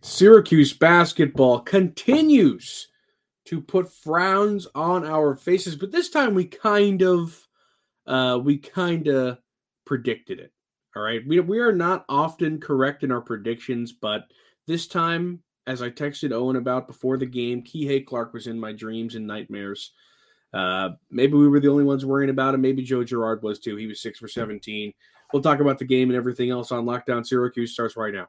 Syracuse basketball continues to put frowns on our faces, but this time we kind of uh we kind of predicted it. All right. We we are not often correct in our predictions, but this time as I texted Owen about before the game, Kihei Clark was in my dreams and nightmares. Uh, maybe we were the only ones worrying about him. Maybe Joe Girard was too. He was six for 17. We'll talk about the game and everything else on Locked On Syracuse starts right now.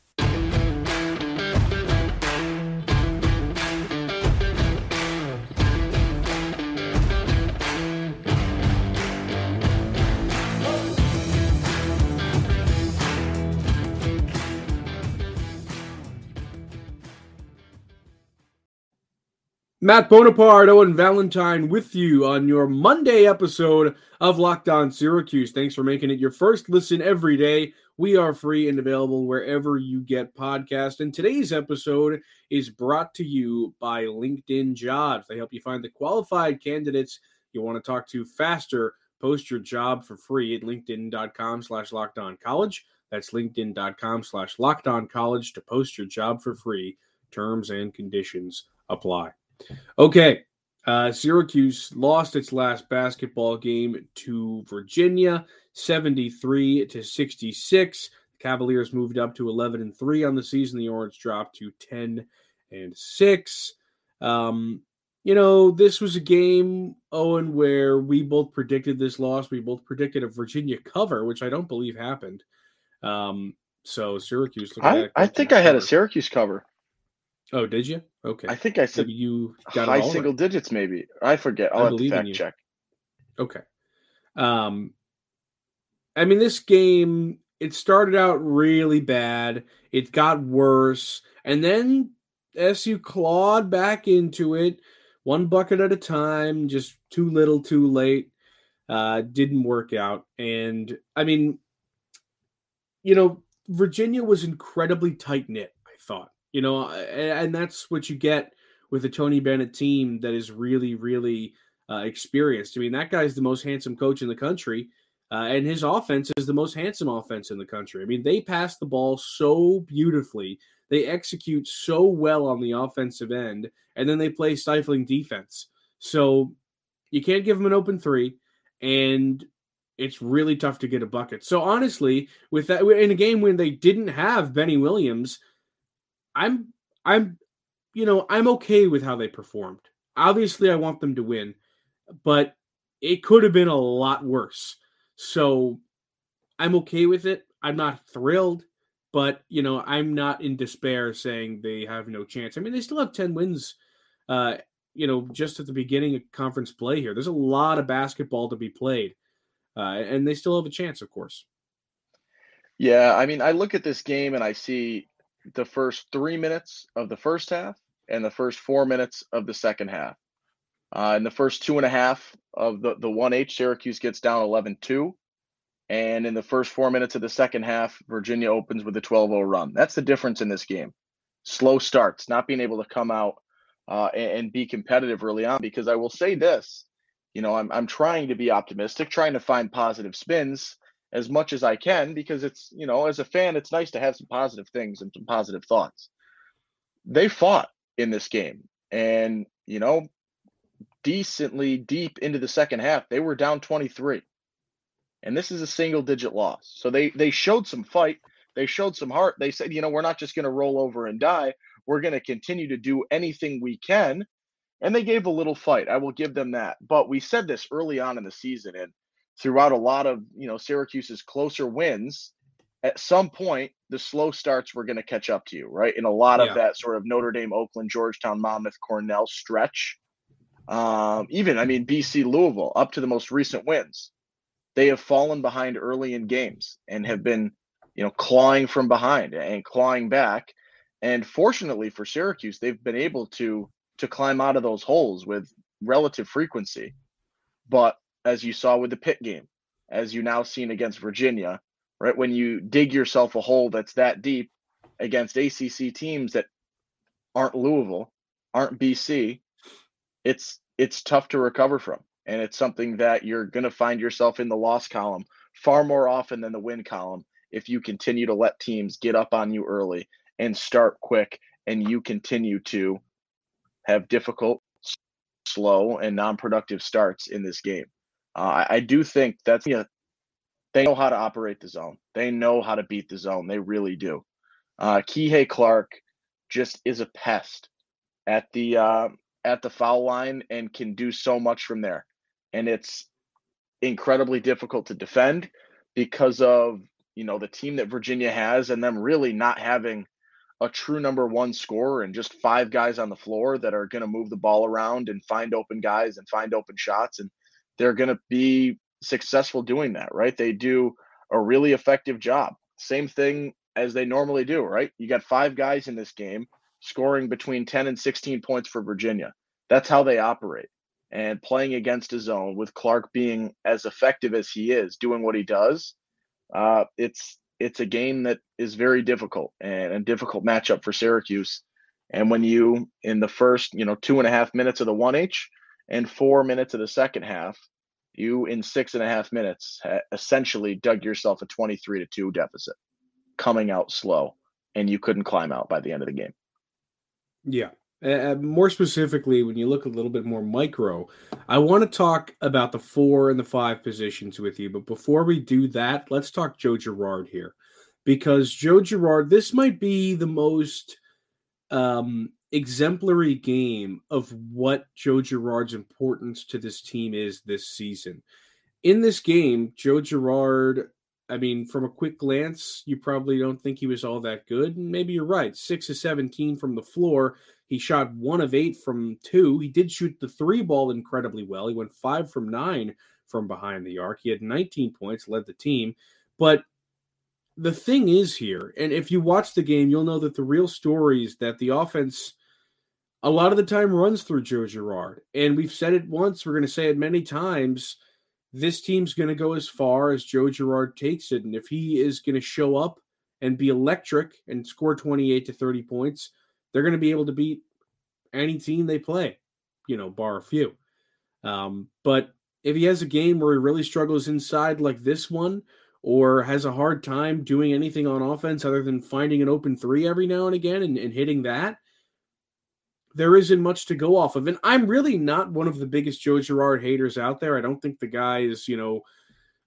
Matt Bonaparte, Owen Valentine with you on your Monday episode of Locked On Syracuse. Thanks for making it your first listen every day. We are free and available wherever you get podcasts. And today's episode is brought to you by LinkedIn Jobs. They help you find the qualified candidates you want to talk to faster. Post your job for free at linkedin.com slash locked on college. That's linkedin.com slash locked on college to post your job for free. Terms and conditions apply. Okay. Uh, Syracuse lost its last basketball game to Virginia, 73 to 66. The Cavaliers moved up to 11 and 3 on the season. The Orange dropped to 10 and 6. Um, you know, this was a game, Owen, where we both predicted this loss. We both predicted a Virginia cover, which I don't believe happened. Um, so Syracuse. I, I think I had a Syracuse cover. Oh, did you? Okay. I think I said Maybe you got high single right. digits, maybe. I forget. I'll I have to fact you. check. Okay. Um, I mean, this game it started out really bad. It got worse, and then SU clawed back into it, one bucket at a time, just too little, too late. Uh, didn't work out, and I mean, you know, Virginia was incredibly tight knit. You know, and, and that's what you get with a Tony Bennett team that is really, really uh, experienced. I mean, that guy's the most handsome coach in the country, uh, and his offense is the most handsome offense in the country. I mean, they pass the ball so beautifully, they execute so well on the offensive end, and then they play stifling defense. So you can't give them an open three, and it's really tough to get a bucket. So honestly, with that in a game when they didn't have Benny Williams, I'm I'm you know, I'm okay with how they performed. Obviously, I want them to win, but it could have been a lot worse. So I'm okay with it. I'm not thrilled, but you know, I'm not in despair saying they have no chance. I mean, they still have 10 wins uh, you know, just at the beginning of conference play here. There's a lot of basketball to be played. Uh, and they still have a chance, of course. Yeah, I mean, I look at this game and I see the first three minutes of the first half and the first four minutes of the second half. Uh, in the first two and a half of the, the 1H, Syracuse gets down 11 2. And in the first four minutes of the second half, Virginia opens with a 12 0 run. That's the difference in this game. Slow starts, not being able to come out uh, and, and be competitive early on. Because I will say this you know, I'm, I'm trying to be optimistic, trying to find positive spins as much as I can because it's, you know, as a fan, it's nice to have some positive things and some positive thoughts. They fought in this game and, you know, decently deep into the second half, they were down 23. And this is a single digit loss. So they they showed some fight, they showed some heart. They said, you know, we're not just going to roll over and die. We're going to continue to do anything we can. And they gave a little fight. I will give them that. But we said this early on in the season and throughout a lot of, you know, Syracuse's closer wins, at some point the slow starts were going to catch up to you, right? In a lot Yeah. of that sort of Notre Dame, Oakland, Georgetown, Monmouth, Cornell stretch. Um, even I mean BC Louisville up to the most recent wins. They have fallen behind early in games and have been, you know, clawing from behind and clawing back. And fortunately for Syracuse, they've been able to to climb out of those holes with relative frequency. But as you saw with the Pitt game, as you now seen against Virginia, right? When you dig yourself a hole that's that deep against ACC teams that aren't Louisville, aren't BC, it's it's tough to recover from. And it's something that you're going to find yourself in the loss column far more often than the win column if you continue to let teams get up on you early and start quick and you continue to have difficult, slow, and non productive starts in this game. Uh, I do think that's yeah, they know how to operate the zone. They know how to beat the zone. They really do. Uh, Kihei Clark just is a pest at the uh, at the foul line and can do so much from there, and it's incredibly difficult to defend because of you know the team that Virginia has and them really not having a true number one scorer and just five guys on the floor that are going to move the ball around and find open guys and find open shots and they're going to be successful doing that right? They do a really effective job. Same thing as they normally do right? You got five guys in this game scoring between 10 and 16 points for Virginia. That's how they operate. And playing against a zone with Clark being as effective as he is doing what he does uh, it's it's a game that is very difficult and a difficult matchup for Syracuse. And when you in the first, you know, two and a half minutes of the one H and four minutes of the second half, you in six and a half minutes essentially dug yourself a 23 to 2 deficit coming out slow and you couldn't climb out by the end of the game yeah uh, more specifically, when you look a little bit more micro, I want to talk about the four and the five positions with you. But before we do that, let's talk Joe Girard here. Because Joe Girard, this might be the most um, exemplary game of what Joe Girard's importance to this team is this season. In this game, Joe Girard, I mean, from a quick glance, you probably don't think he was all that good. And maybe you're right. Six of 17 from the floor he shot one of eight from two. He did shoot the three ball incredibly well. He went five from nine from behind the arc. He had 19 points, led the team. But the thing is here, and if you watch the game, you'll know that the real story is that the offense a lot of the time runs through Joe Girard. And we've said it once, we're going to say it many times. This team's going to go as far as Joe Girard takes it. And if he is going to show up and be electric and score 28 to 30 points, they're going to be able to beat any team they play, you know, bar a few. Um, but if he has a game where he really struggles inside like this one, or has a hard time doing anything on offense other than finding an open three every now and again and, and hitting that, there isn't much to go off of. And I'm really not one of the biggest Joe Girard haters out there. I don't think the guy is, you know,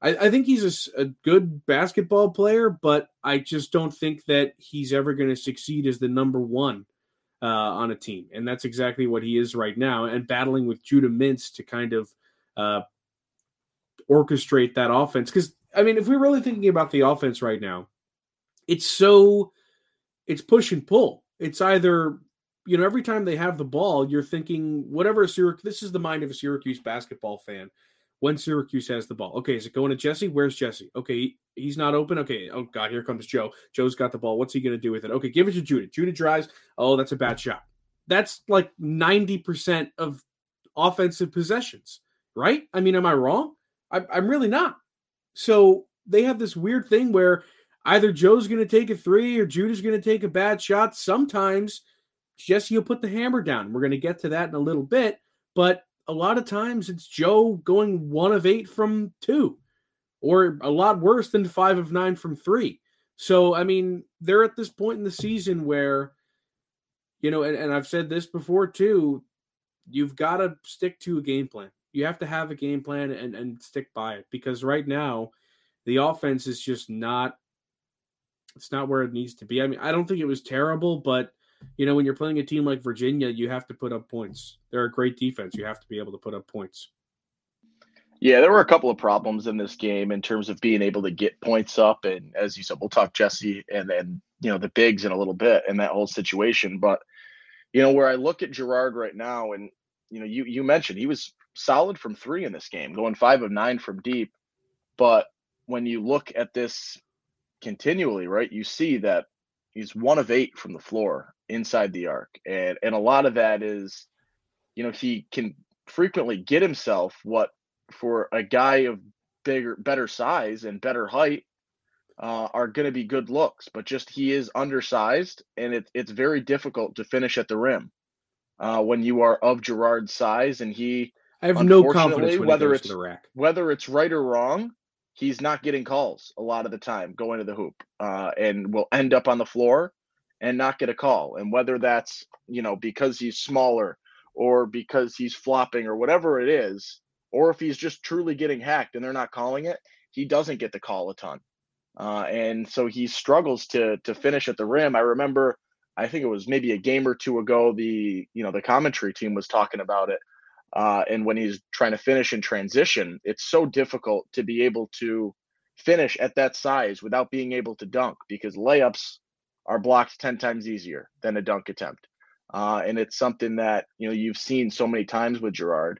I, I think he's a, a, good basketball player, but I just don't think that he's ever going to succeed as the number one uh, on a team, and that's exactly what he is right now. And battling with Judah Mintz to kind of uh, orchestrate that offense, because I mean, if we're really thinking about the offense right now, it's so it's push and pull. It's either you know every time they have the ball, you're thinking whatever Syracuse. This is the mind of a Syracuse basketball fan when Syracuse has the ball. Okay, is it going to Jesse? Where's Jesse? Okay, he's not open. Okay, oh God, here comes Joe. Joe's got the ball. What's he going to do with it? Okay, give it to Judah. Judah drives. Oh, that's a bad shot. That's like 90% of offensive possessions, right? I mean, am I wrong? I, I'm really not. So they have this weird thing where either Joe's going to take a three or Judah's going to take a bad shot. Sometimes Jesse will put the hammer down. We're going to get to that in a little bit. But a lot of times it's Joe going one of eight from two, or a lot worse than five of nine from three. So, I mean, they're at this point in the season where, you know, and, and I've said this before too, you've got to stick to a game plan. You have to have a game plan and, and stick by it because right now the offense is just not it's not where it needs to be. I mean, I don't think it was terrible, but you know, when you're playing a team like Virginia, you have to put up points. They're a great defense. You have to be able to put up points. Yeah, there were a couple of problems in this game in terms of being able to get points up. And as you said, we'll talk Jesse and and you know the bigs in a little bit and that whole situation. But you know, where I look at Girard right now, and you know, you you mentioned he was solid from three in this game, going five of nine from deep. But when you look at this continually, right, you see that he's one of eight from the floor inside the arc. And and a lot of that is, you know, he can frequently get himself what for a guy of bigger better size and better height uh, are going to be good looks, but just he is undersized and it, it's very difficult to finish at the rim. uh, when you are of Girard's size, and he. I have no confidence whether it's whether it's right or wrong. He's not getting calls a lot of the time going to the hoop, uh, and will end up on the floor and not get a call. And whether that's you know because he's smaller or because he's flopping or whatever it is, or if he's just truly getting hacked and they're not calling it, he doesn't get the call a ton. Uh, and so he struggles to to finish at the rim. I remember, I think it was maybe a game or two ago, the you know the commentary team was talking about it. Uh, and when he's trying to finish in transition, it's so difficult to be able to finish at that size without being able to dunk because layups are blocked 10 times easier than a dunk attempt. Uh, and it's something that you know you've seen so many times with Girard,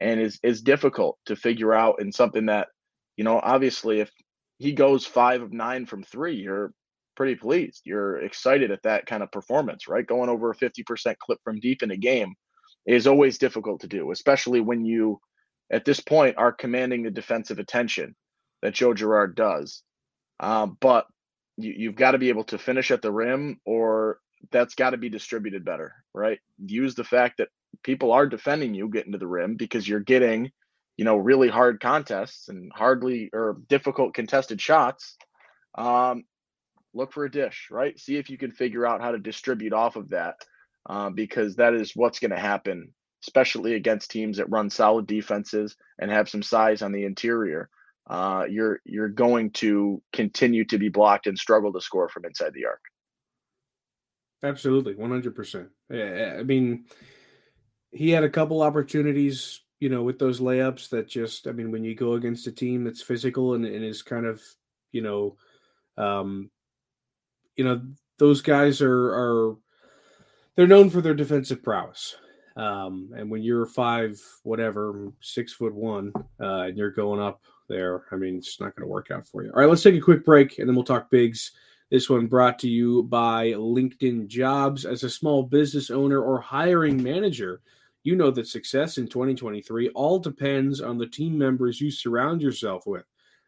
and is is difficult to figure out, and something that you know obviously if he goes five of nine from three, you're pretty pleased. You're excited at that kind of performance, right? Going over a 50% clip from deep in a game is always difficult to do, especially when you, at this point, are commanding the defensive attention that Joe Girard does. Um, but you, you've got to be able to finish at the rim, or that's got to be distributed better, right? Use the fact that people are defending you getting to the rim because you're getting, you know, really hard contests and hardly or difficult contested shots. Um, look for a dish, right? See if you can figure out how to distribute off of that uh, because that is what's going to happen, especially against teams that run solid defenses and have some size on the interior. Uh, you're you're going to continue to be blocked and struggle to score from inside the arc. Absolutely, one hundred percent. I mean, he had a couple opportunities, you know, with those layups that just, I mean, when you go against a team that's physical and, and is kind of, you know, um, you know, those guys are are they're known for their defensive prowess. Um, and when you're five, whatever, six foot one, uh, and you're going up there, I mean, it's not going to work out for you. All right, let's take a quick break and then we'll talk bigs. This one brought to you by LinkedIn Jobs. As a small business owner or hiring manager, you know that success in 2023 all depends on the team members you surround yourself with.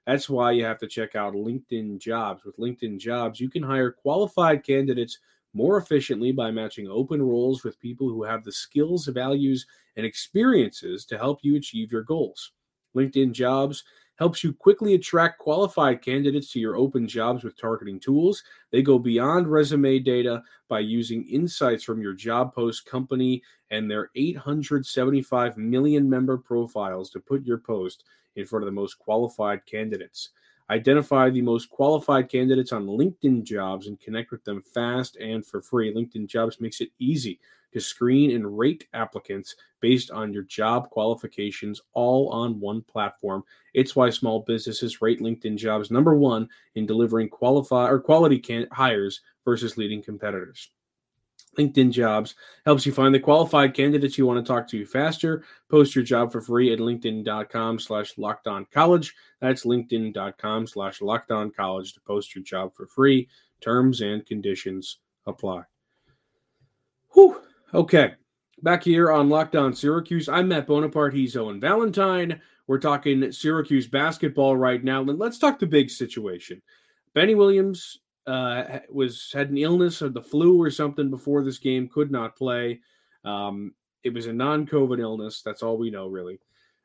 That's why you have to check out LinkedIn Jobs. With LinkedIn Jobs, you can hire qualified candidates more efficiently by matching open roles with people who have the skills, values, and experiences to help you achieve your goals. LinkedIn Jobs helps you quickly attract qualified candidates to your open jobs with targeting tools. They go beyond resume data by using insights from your job post company and their 875 million member profiles to put your post in front of the most qualified candidates. Identify the most qualified candidates on LinkedIn Jobs and connect with them fast and for free. LinkedIn Jobs makes it easy to screen and rate applicants based on your job qualifications all on one platform. It's why small businesses rate LinkedIn Jobs number 1 in delivering qualify or quality can- hires versus leading competitors. LinkedIn Jobs helps you find the qualified candidates you want to talk to faster. Post your job for free at linkedin.com slash college. That's linkedin.com slash college to post your job for free. Terms and conditions apply. Whew. Okay. Back here on Locked On Syracuse, I'm Matt Bonaparte. He's Owen Valentine. We're talking Syracuse basketball right now. And Let's talk the big situation. Benny Williams uh, was had an illness or the flu or something before this game, could not play. Um, it was a non-COVID illness. That's all we know, really.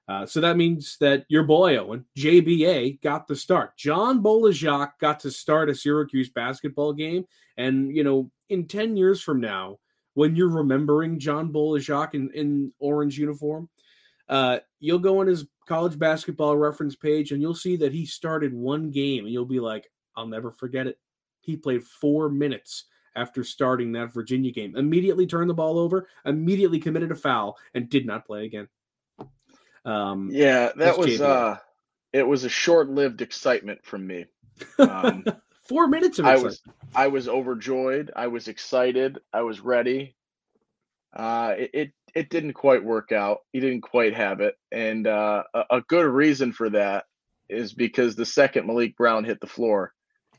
Uh, so that means that your boy Owen JBA got the start. John Bol Ajak got to start a Syracuse basketball game, and you know, in ten years from now, when you're remembering John Bol Ajak in, in orange uniform, uh, you'll go on his college basketball reference page and you'll see that he started one game, and you'll be like, "I'll never forget it." He played four minutes after starting that Virginia game. Immediately turned the ball over, immediately committed a foul, and did not play again. Um, yeah, that was uh, it was a short-lived excitement from me. Um, four minutes of excitement. I was I was overjoyed. I was excited. I was ready. Uh, it, it, it didn't quite work out. He didn't quite have it, and uh, a, a good reason for that is because the second Maliq Brown hit the floor,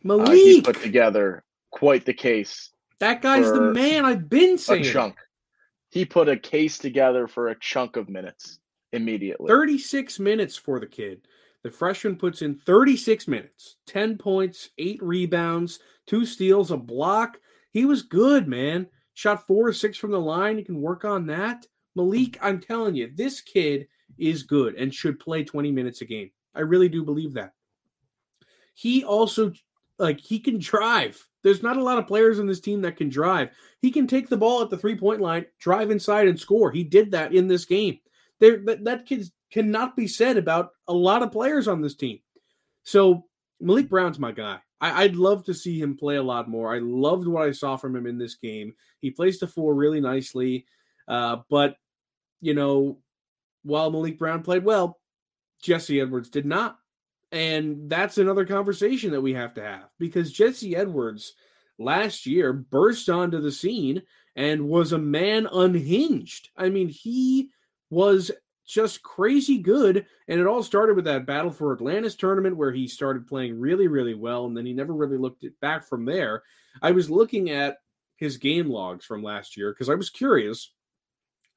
Maliq uh, he put together quite the case. That guy's the man. I've been saying. A chunk. He put a case together for a chunk of minutes immediately. 36 minutes for the kid. The freshman puts in 36 minutes, 10 points, eight rebounds, two steals, a block. He was good, man. shot four or six from the line. You can work on that. Maliq, I'm telling you, this kid is good and should play 20 minutes a game. I really do believe that. He also like he can drive. There's not a lot of players in this team that can drive. He can take the ball at the three point line, drive inside, and score. He did that in this game. There, that, that kid cannot be said about a lot of players on this team. So Maliq Brown's my guy. I, would love to see him play a lot more. I loved what I saw from him in this game. He plays the four really nicely, uh, but you know, while Maliq Brown played well, Jesse Edwards did not. And that's another conversation that we have to have because Jesse Edwards last year burst onto the scene and was a man unhinged. I mean, he was just crazy good. And it all started with that Battle for Atlantis tournament where he started playing really, really well. And then he never really looked it back from there. I was looking at his game logs from last year because I was curious.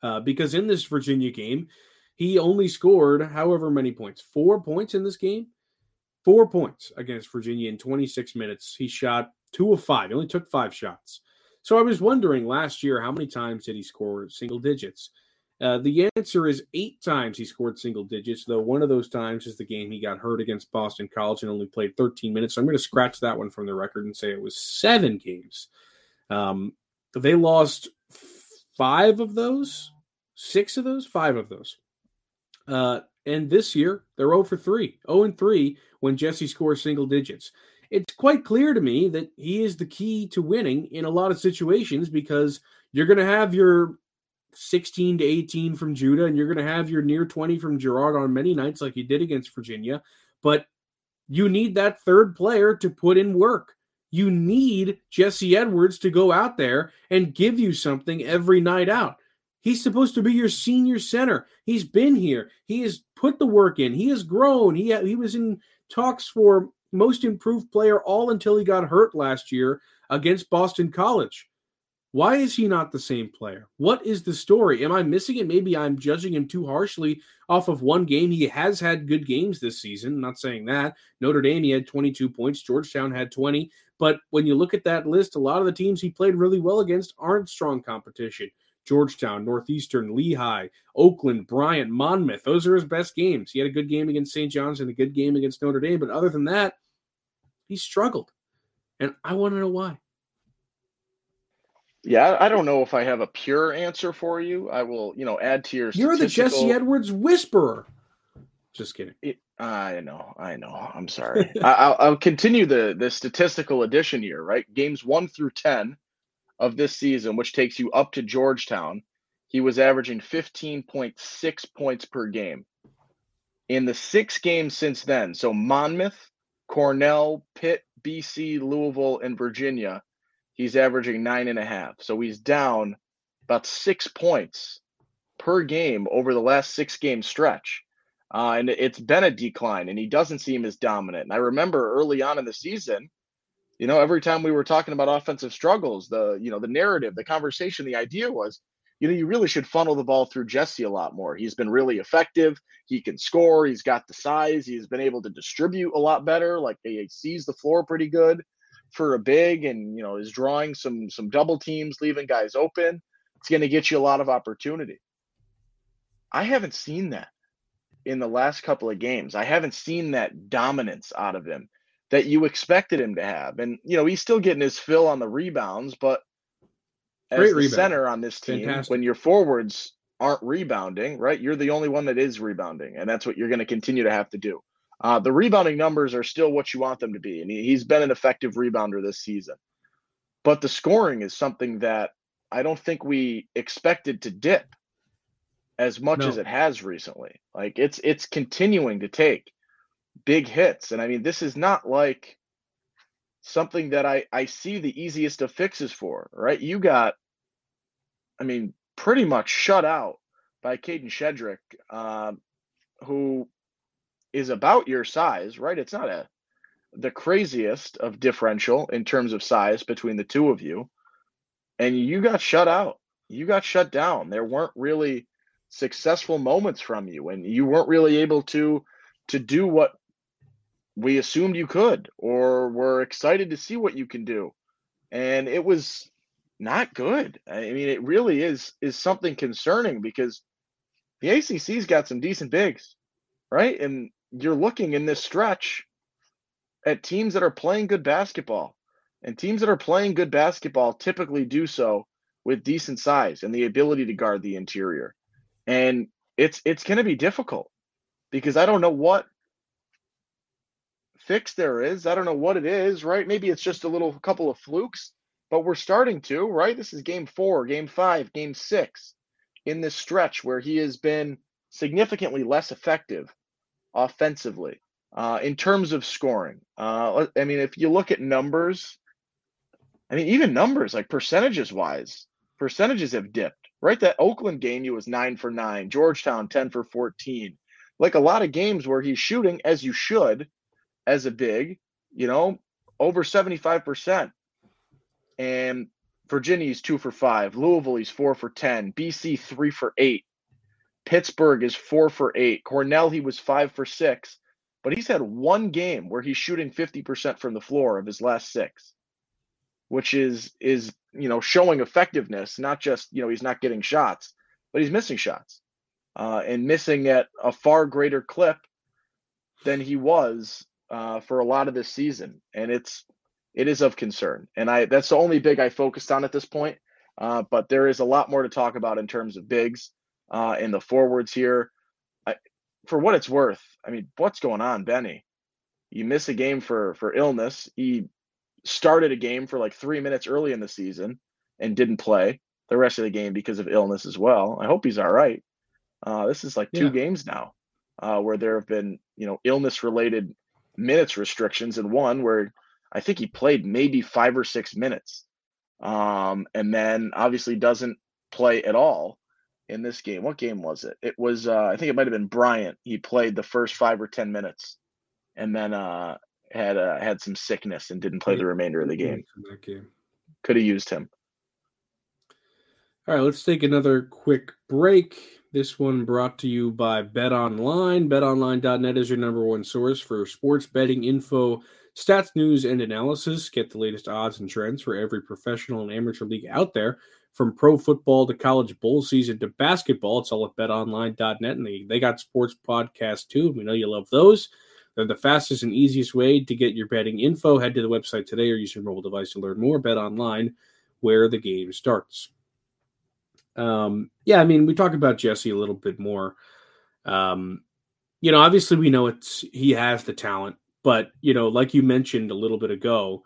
Uh, because in this Virginia game, he only scored however many points, four points in this game four points against Virginia in 26 minutes. He shot two of five. He only took five shots. So I was wondering last year, how many times did he score single digits? Uh, the answer is eight times he scored single digits, though one of those times is the game he got hurt against Boston College and only played 13 minutes. So I'm going to scratch that one from the record and say it was seven games. Um, they lost five of those, six of those, five of those. Uh, and this year, they're 0 for 3, 0 and 3 when Jesse scores single digits. It's quite clear to me that he is the key to winning in a lot of situations because you're going to have your 16 to 18 from Judah and you're going to have your near 20 from Girard on many nights, like he did against Virginia. But you need that third player to put in work. You need Jesse Edwards to go out there and give you something every night out. He's supposed to be your senior center. He's been here. He has put the work in. He has grown. He he was in talks for most improved player all until he got hurt last year against Boston College. Why is he not the same player? What is the story? Am I missing it? Maybe I'm judging him too harshly off of one game. He has had good games this season. I'm not saying that. Notre Dame, he had 22 points. Georgetown had 20. But when you look at that list, a lot of the teams he played really well against aren't strong competition. Georgetown, Northeastern, Lehigh, Oakland, Bryant, Monmouth. Those are his best games. He had a good game against St. John's and a good game against Notre Dame, but other than that, he struggled. And I want to know why. Yeah, I don't know if I have a pure answer for you. I will, you know, add to your. You're the Jesse Edwards whisperer. Just kidding. It, I know, I know. I'm sorry. I, will continue the the statistical addition here. Right, games one through ten of this season, which takes you up to Georgetown, he was averaging 15.6 points per game. In the six games since then, so Monmouth, Cornell, Pitt, BC, Louisville, and Virginia, he's averaging nine and a half. So he's down about six points per game over the last six game stretch. Uh, and it's been a decline, and he doesn't seem as dominant. And I remember early on in the season, you know, every time we were talking about offensive struggles, the you know the narrative, the conversation, the idea was, you know, you really should funnel the ball through Jesse a lot more. He's been really effective. He can score. He's got the size. He's been able to distribute a lot better. Like he sees the floor pretty good for a big, and you know is drawing some some double teams, leaving guys open. It's going to get you a lot of opportunity. I haven't seen that in the last couple of games. I haven't seen that dominance out of him that you expected him to have. And you know, he's still getting his fill on the rebounds, but as Great the rebound. center on this team, Fantastic. when your forwards aren't rebounding, right? You're the only one that is rebounding, and that's what you're going to continue to have to do. Uh, the rebounding numbers are still what you want them to be, and he, he's been an effective rebounder this season. But the scoring is something that I don't think we expected to dip as much no. as it has recently. Like it's it's continuing to take big hits. And I mean, this is not like something that I, I see the easiest of fixes for, right? You got, I mean, pretty much shut out by Kadin Shedrick, uh, who is about your size, right? It's not a the craziest of differential in terms of size between the two of you. And you got shut out. You got shut down. There weren't really successful moments from you and you weren't really able to to do what we assumed you could or were excited to see what you can do. And it was not good. I mean, it really is is something concerning because the ACC's got some decent bigs, right? And you're looking in this stretch at teams that are playing good basketball. And teams that are playing good basketball typically do so with decent size and the ability to guard the interior. And it's it's going to be difficult because I don't know what fix there is. I don't know what it is, right? Maybe it's just a little couple of flukes, but we're starting to, right? This is game 4, game 5, game 6 in this stretch where he has been significantly less effective offensively uh, in terms of scoring. Uh, I mean, if you look at numbers, I mean, even numbers like percentages wise, percentages have dipped. Right, that Oakland game, he was nine for nine. Georgetown, ten for fourteen. Like a lot of games where he's shooting as you should, as a big, you know, over seventy five percent. And Virginia, he's two for five. Louisville, he's four for 10. BC, three for eight. Pittsburgh is four for eight. Cornell, he was five for six. But he's had one game where he's shooting 50% from the floor of his last six, which is is you know showing effectiveness, not just you know he's not getting shots, but he's missing shots. Uh, and missing at a far greater clip than he was uh, for a lot of this season. And it's it is of concern. And I that's the only big I focused on at this point. Uh, but there is a lot more to talk about in terms of bigs uh, and the forwards here. I, for what it's worth, I mean, what's going on, Benny? You miss a game for for illness. He started a game for like three minutes early in the season and didn't play the rest of the game because of illness as well. I hope he's all right. Uh, this is like two yeah. games now uh, where there have been you know illness related minutes restrictions, and one where I think he played maybe five or six minutes. Um, and then obviously doesn't play at all in this game. What game was it? It was, uh, I think it might have been Bryant. He played the first five or 10 minutes and then uh, had uh, had some sickness and didn't play the remainder of the game. game. Could have used him. All right, let's take another quick break. This one brought to you by Bet Online. BetOnline.net is your number one source for sports betting info Stats, news, and analysis. Get the latest odds and trends for every professional and amateur league out there, from pro football to college bowl season to basketball. It's all at betonline.net, and they, they got sports podcasts too. We know you love those. They're the fastest and easiest way to get your betting info. Head to the website today or use your mobile device to learn more. Bet online, where the game starts. Um, yeah, I mean, we talk about Jesse a little bit more. Um, you know, obviously, we know it's he has the talent but, you know, like you mentioned a little bit ago,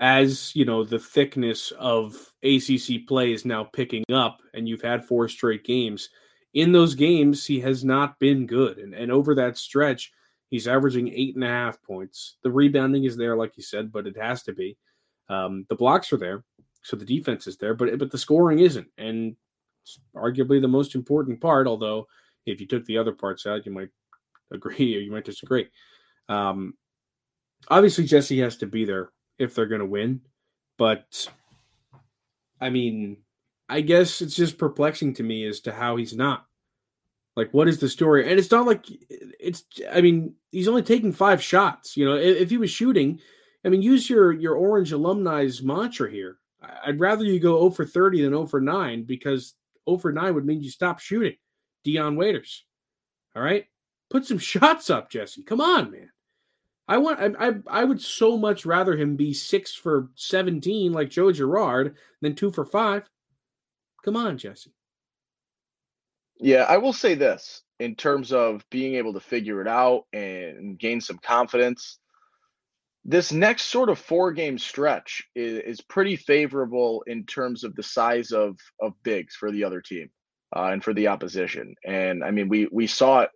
as, you know, the thickness of ACC play is now picking up and you've had four straight games, in those games, he has not been good. And, and over that stretch, he's averaging eight and a half points. The rebounding is there, like you said, but it has to be. Um, the blocks are there, so the defense is there, but but the scoring isn't, and arguably the most important part. Although, if you took the other parts out, you might agree or you might disagree. Um, obviously, Jesse has to be there if they're going to win, but I mean, I guess it's just perplexing to me as to how he's not. Like, what is the story? And it's not like it's. I mean, he's only taking five shots. You know, if, he was shooting, I mean, use your your Orange alumni's mantra here. I'd rather you go 0 for 30 than 0 for 9 because 0 for 9 would mean you stop shooting. Dion Waiters. All right? Put some shots up, Jesse. Come on, man. I want I, I, I would so much rather him be six for seventeen like Joe Girard than two for five. Come on, Jesse. Yeah, I will say this in terms of being able to figure it out and gain some confidence. This next sort of four game stretch is, is pretty favorable in terms of the size of of bigs for the other team uh, and for the opposition. And I mean, we we saw it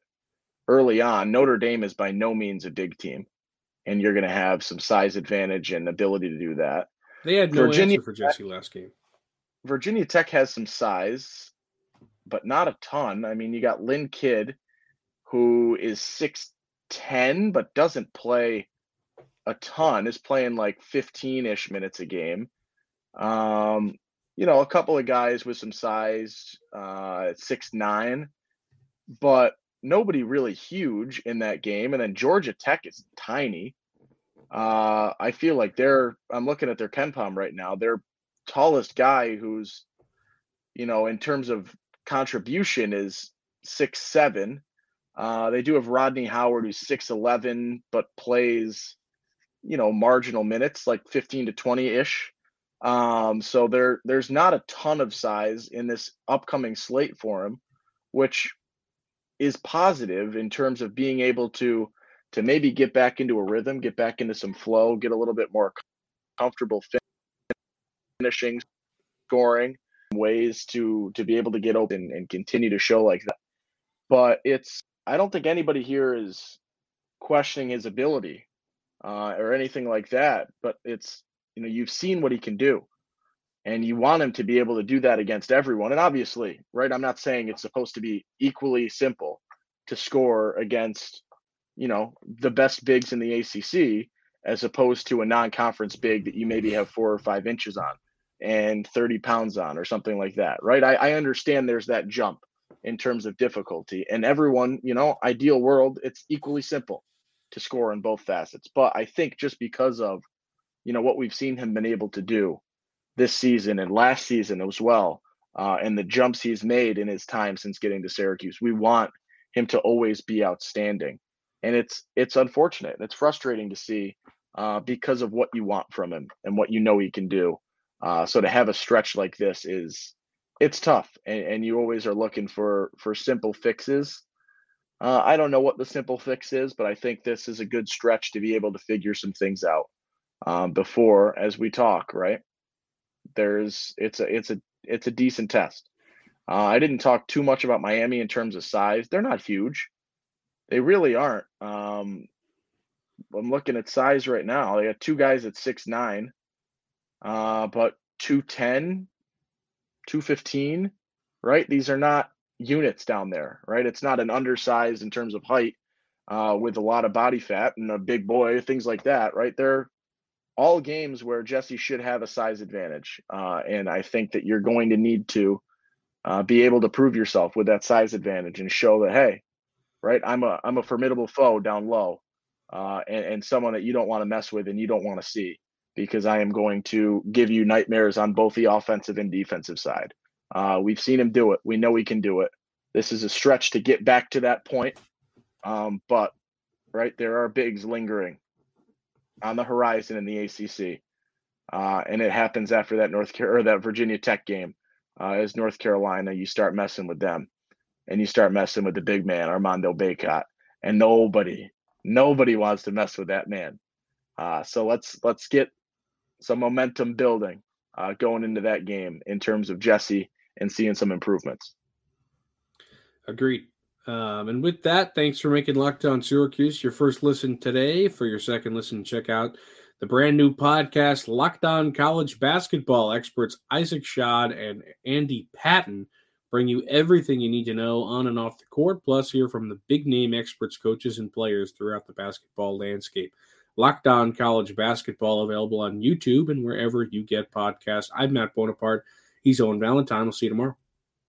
early on. Notre Dame is by no means a big team and you're going to have some size advantage and ability to do that. They had no Virginia, answer for Jesse last game. Virginia Tech has some size, but not a ton. I mean, you got Lynn Kidd, who is six ten, but doesn't play a ton. Is playing like fifteen ish minutes a game. Um, you know, a couple of guys with some size, uh, six nine, but nobody really huge in that game. And then Georgia Tech is tiny. Uh, I feel like they're, I'm looking at their KenPom right now. They're tallest guy who's, you know, in terms of contribution is six seven. Uh, they do have Rodney Howard, who's six eleven, but plays, you know, marginal minutes, like fifteen to twenty ish. Um, so there, there's not a ton of size in this upcoming slate for him, which is positive in terms of being able to to maybe get back into a rhythm, get back into some flow, get a little bit more comfortable finishing, scoring, ways to to be able to get open and continue to show like that. But it's I don't think anybody here is questioning his ability uh, or anything like that. But it's you know you've seen what he can do, and you want him to be able to do that against everyone. And obviously, right? I'm not saying it's supposed to be equally simple to score against you know the best bigs in the ACC as opposed to a non-conference big that you maybe have four or five inches on and 30 pounds on or something like that right I, I, understand there's that jump in terms of difficulty and everyone you know ideal world it's equally simple to score in both facets but i think just because of you know what we've seen him been able to do this season and last season as well uh, and the jumps he's made in his time since getting to syracuse we want him to always be outstanding and it's it's unfortunate and it's frustrating to see uh, because of what you want from him and what you know he can do. Uh, so to have a stretch like this is it's tough, and, and you always are looking for for simple fixes. Uh, I don't know what the simple fix is, but I think this is a good stretch to be able to figure some things out um, before, as we talk. Right? There's it's a it's a it's a decent test. Uh, I didn't talk too much about Miami in terms of size. They're not huge. They really aren't. Um, I'm looking at size right now. They got two guys at six nine, uh, but 210, 215, right? These are not units down there, right? It's not an undersized in terms of height uh, with a lot of body fat and a big boy, things like that, right? They're all games where Jesse should have a size advantage. Uh, and I think that you're going to need to uh, be able to prove yourself with that size advantage and show that, hey, right, I'm a I'm a formidable foe down low uh, and, and someone that you don't want to mess with and you don't want to see because I am going to give you nightmares on both the offensive and defensive side. Uh, we've seen him do it. We know he can do it. This is a stretch to get back to that point. Um, but, right, there are bigs lingering on the horizon in the ACC. Uh, and it happens after that North Car- or that Virginia Tech game. Uh, as North Carolina, you start messing with them, and you start messing with the big man Armando Bacot, and nobody, Nobody wants to mess with that man. Uh, so let's let's get some momentum building uh, going into that game in terms of Jesse and seeing some improvements. Agreed. Um, and with that, thanks for making Locked On Syracuse your first listen today. For your second listen, check out the brand new podcast, Locked On College Basketball. Experts Isaac Schad and Andy Patton bring you everything you need to know on and off the court, plus hear from the big name experts, coaches, and players throughout the basketball landscape. Locked On College Basketball available on YouTube and wherever you get podcasts. I'm Matt Bonaparte. He's Owen Valentine. We'll see you tomorrow.